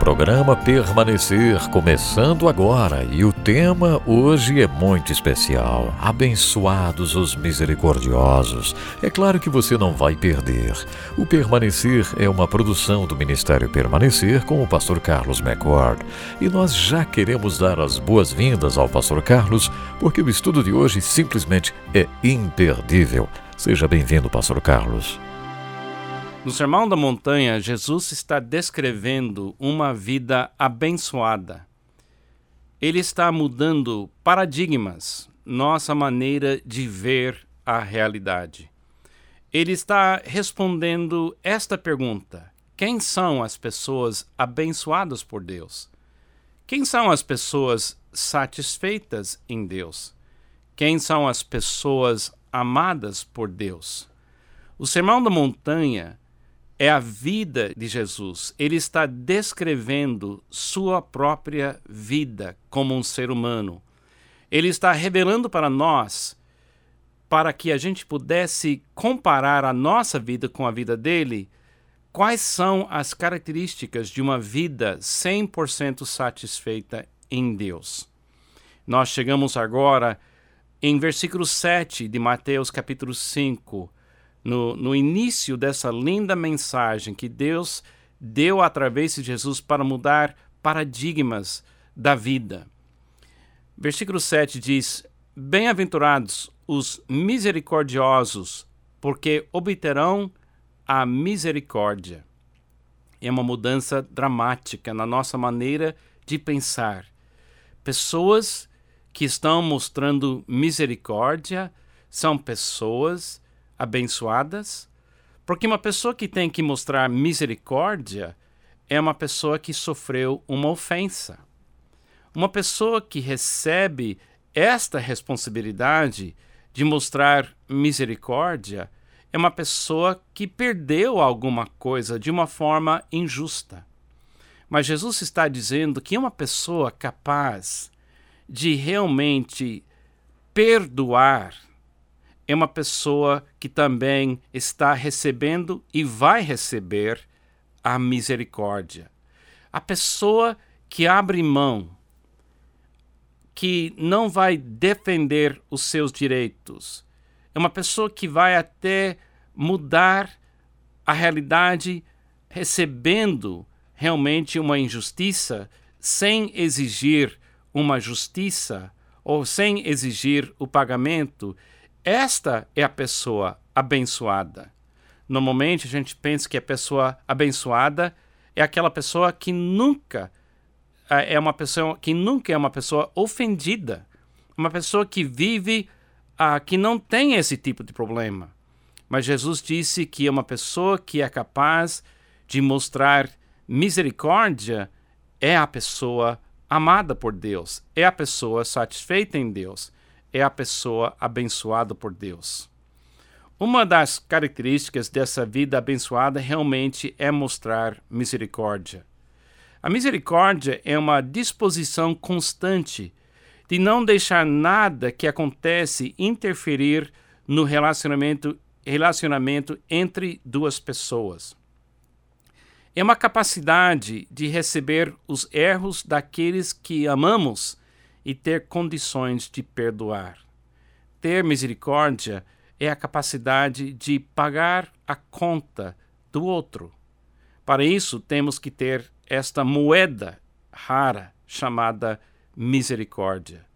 programa Permanecer começando agora e o tema hoje é muito especial. Abençoados os misericordiosos. É claro que você não vai perder. O Permanecer é uma produção do Ministério Permanecer com o pastor Carlos McCord. E nós já queremos dar as boas-vindas ao pastor Carlos, porque o estudo de hoje simplesmente é imperdível. Seja bem-vindo, pastor Carlos. No Sermão da Montanha, Jesus está descrevendo uma vida abençoada. Ele está mudando paradigmas, nossa maneira de ver a realidade. Ele está respondendo esta pergunta: quem são as pessoas abençoadas por Deus? Quem são as pessoas satisfeitas em Deus? Quem são as pessoas amadas por Deus? O Sermão da Montanha é a vida de Jesus. Ele está descrevendo sua própria vida como um ser humano. Ele está revelando para nós, para que a gente pudesse comparar a nossa vida com a vida dele, quais são as características de uma vida 100% satisfeita em Deus. Nós chegamos agora em versículo 7 de Mateus capítulo 5 no, no início dessa linda mensagem que Deus deu através de Jesus para mudar paradigmas da vida. Versículo 7 diz: Bem-aventurados os misericordiosos, porque obterão a misericórdia. É uma mudança dramática na nossa maneira de pensar. Pessoas que estão mostrando misericórdia são pessoas abençoadas, porque uma pessoa que tem que mostrar misericórdia é uma pessoa que sofreu uma ofensa. Uma pessoa que recebe esta responsabilidade de mostrar misericórdia é uma pessoa que perdeu alguma coisa de uma forma injusta. Mas Jesus está dizendo que uma pessoa capaz de realmente perdoar é uma pessoa que também está recebendo e vai receber a misericórdia. A pessoa que abre mão, que não vai defender os seus direitos, é uma pessoa que vai até mudar a realidade recebendo realmente uma injustiça sem exigir uma justiça ou sem exigir o pagamento esta é a pessoa abençoada. Normalmente a gente pensa que a pessoa abençoada é aquela pessoa que nunca é uma pessoa que nunca é uma pessoa ofendida, uma pessoa que vive uh, que não tem esse tipo de problema. Mas Jesus disse que é uma pessoa que é capaz de mostrar misericórdia é a pessoa amada por Deus, é a pessoa satisfeita em Deus é a pessoa abençoada por Deus. Uma das características dessa vida abençoada realmente é mostrar misericórdia. A misericórdia é uma disposição constante de não deixar nada que acontece interferir no relacionamento, relacionamento entre duas pessoas. É uma capacidade de receber os erros daqueles que amamos e ter condições de perdoar. Ter misericórdia é a capacidade de pagar a conta do outro. Para isso, temos que ter esta moeda rara chamada misericórdia.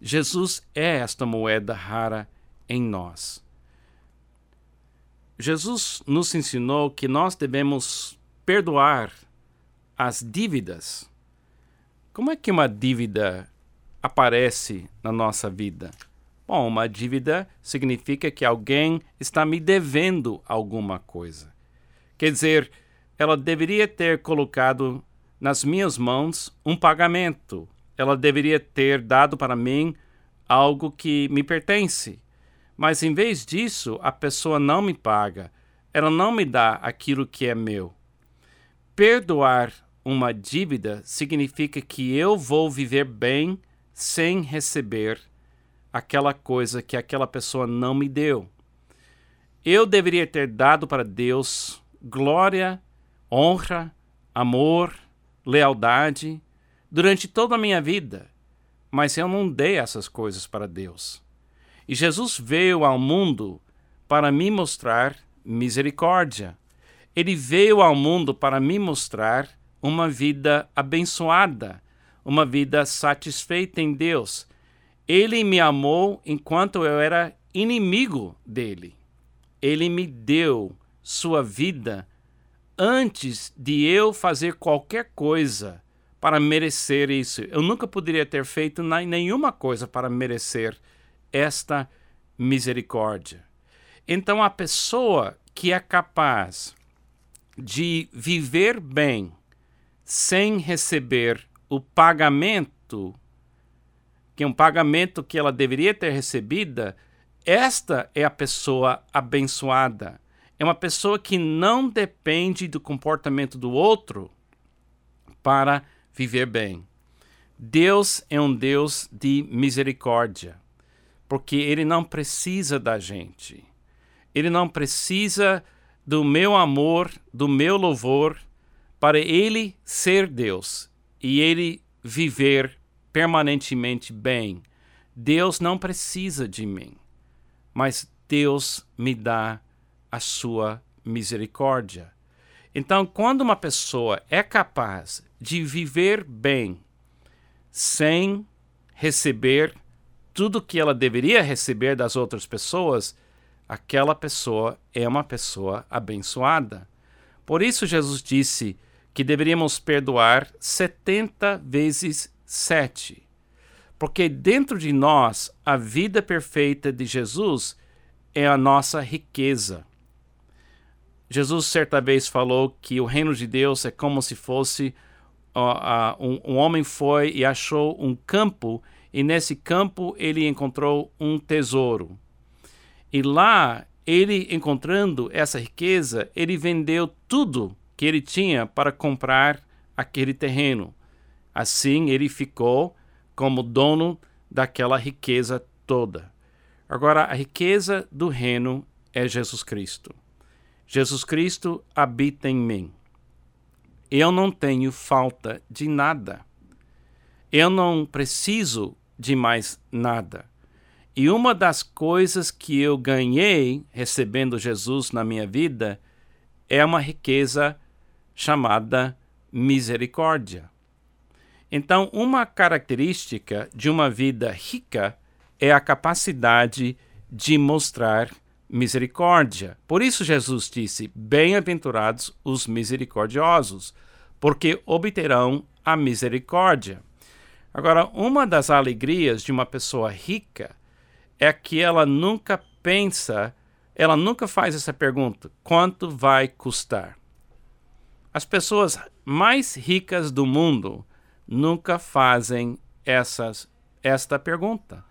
Jesus é esta moeda rara em nós. Jesus nos ensinou que nós devemos perdoar as dívidas. Como é que uma dívida aparece na nossa vida? Bom, uma dívida significa que alguém está me devendo alguma coisa. Quer dizer, ela deveria ter colocado nas minhas mãos um pagamento. Ela deveria ter dado para mim algo que me pertence. Mas em vez disso, a pessoa não me paga. Ela não me dá aquilo que é meu. Perdoar uma dívida significa que eu vou viver bem sem receber aquela coisa que aquela pessoa não me deu. Eu deveria ter dado para Deus glória, honra, amor, lealdade durante toda a minha vida, mas eu não dei essas coisas para Deus. E Jesus veio ao mundo para me mostrar misericórdia. Ele veio ao mundo para me mostrar uma vida abençoada, uma vida satisfeita em Deus. Ele me amou enquanto eu era inimigo dele. Ele me deu sua vida antes de eu fazer qualquer coisa para merecer isso. Eu nunca poderia ter feito nenhuma coisa para merecer esta misericórdia. Então, a pessoa que é capaz de viver bem sem receber o pagamento, que é um pagamento que ela deveria ter recebida, esta é a pessoa abençoada. É uma pessoa que não depende do comportamento do outro para viver bem. Deus é um Deus de misericórdia, porque Ele não precisa da gente. Ele não precisa do meu amor, do meu louvor, para Ele ser Deus e Ele viver permanentemente bem. Deus não precisa de mim, mas Deus me dá a sua misericórdia. Então, quando uma pessoa é capaz de viver bem sem receber tudo que ela deveria receber das outras pessoas, aquela pessoa é uma pessoa abençoada. Por isso, Jesus disse que deveríamos perdoar 70 vezes 7. Porque dentro de nós, a vida perfeita de Jesus é a nossa riqueza. Jesus certa vez falou que o reino de Deus é como se fosse uh, uh, um, um homem foi e achou um campo e nesse campo ele encontrou um tesouro. E lá, ele encontrando essa riqueza, ele vendeu tudo que ele tinha para comprar aquele terreno. Assim, ele ficou como dono daquela riqueza toda. Agora, a riqueza do reino é Jesus Cristo. Jesus Cristo habita em mim. Eu não tenho falta de nada. Eu não preciso de mais nada. E uma das coisas que eu ganhei recebendo Jesus na minha vida é uma riqueza chamada misericórdia. Então, uma característica de uma vida rica é a capacidade de mostrar misericórdia. Por isso, Jesus disse: Bem-aventurados os misericordiosos, porque obterão a misericórdia. Agora, uma das alegrias de uma pessoa rica é que ela nunca pensa, ela nunca faz essa pergunta: quanto vai custar? As pessoas mais ricas do mundo nunca fazem essas, esta pergunta.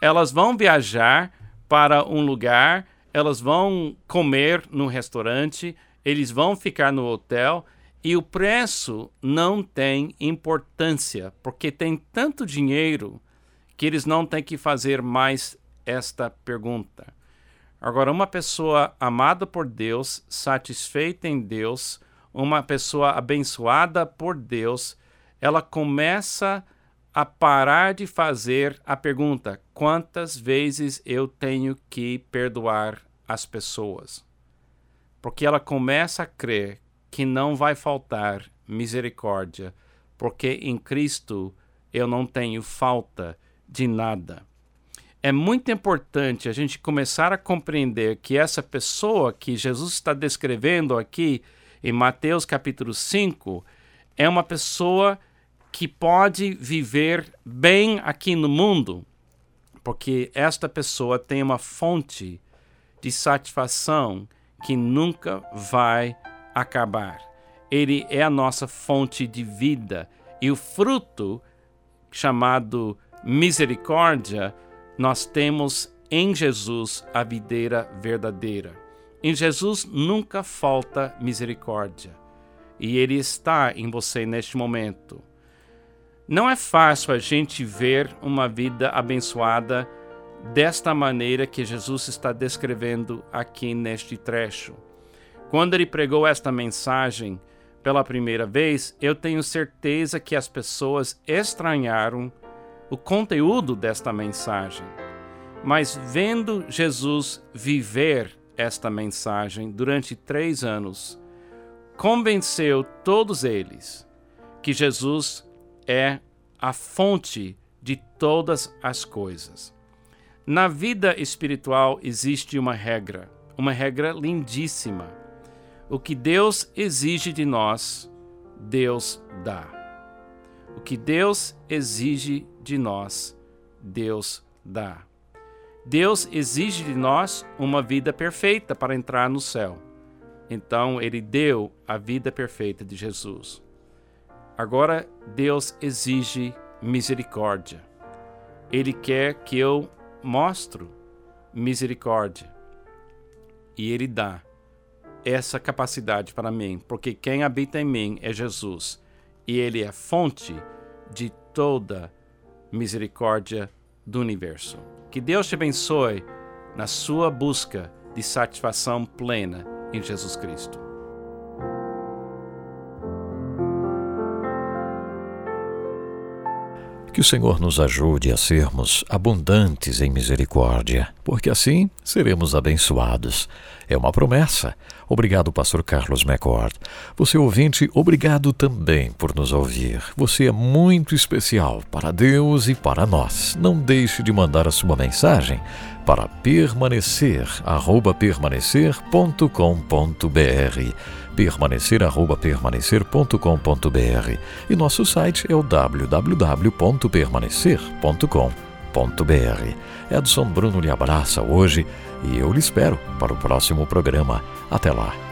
Elas vão viajar para um lugar, elas vão comer no restaurante, eles vão ficar no hotel e o preço não tem importância, porque tem tanto dinheiro que eles não têm que fazer mais esta pergunta. Agora, uma pessoa amada por Deus, satisfeita em Deus, uma pessoa abençoada por Deus, ela começa a parar de fazer a pergunta: quantas vezes eu tenho que perdoar as pessoas? Porque ela começa a crer que não vai faltar misericórdia, porque em Cristo eu não tenho falta de nada é muito importante a gente começar a compreender que essa pessoa que Jesus está descrevendo aqui em Mateus capítulo 5 é uma pessoa que pode viver bem aqui no mundo, porque esta pessoa tem uma fonte de satisfação que nunca vai acabar. Ele é a nossa fonte de vida e o fruto chamado misericórdia nós temos em Jesus a videira verdadeira. Em Jesus nunca falta misericórdia e Ele está em você neste momento. Não é fácil a gente ver uma vida abençoada desta maneira que Jesus está descrevendo aqui neste trecho. Quando ele pregou esta mensagem pela primeira vez, eu tenho certeza que as pessoas estranharam o conteúdo desta mensagem. Mas vendo Jesus viver esta mensagem durante três anos, convenceu todos eles que Jesus é a fonte de todas as coisas. Na vida espiritual existe uma regra, uma regra lindíssima. O que Deus exige de nós, Deus dá. O que Deus exige de nós, Deus dá. Deus exige de nós uma vida perfeita para entrar no céu. Então, Ele deu a vida perfeita de Jesus. Agora, Deus exige misericórdia. Ele quer que eu mostre misericórdia. E Ele dá essa capacidade para mim, porque quem habita em mim é Jesus. E Ele é fonte de toda misericórdia do universo. Que Deus te abençoe na sua busca de satisfação plena em Jesus Cristo. Que o Senhor nos ajude a sermos abundantes em misericórdia, porque assim seremos abençoados. É uma promessa. Obrigado, Pastor Carlos McCord. Você ouvinte, obrigado também por nos ouvir. Você é muito especial para Deus e para nós. Não deixe de mandar a sua mensagem para permanecer, arroba permanecer.com.br permanecer@permanecer.com.br e nosso site é o www.permanecer.com.br. Edson Bruno lhe abraça hoje e eu lhe espero para o próximo programa. Até lá.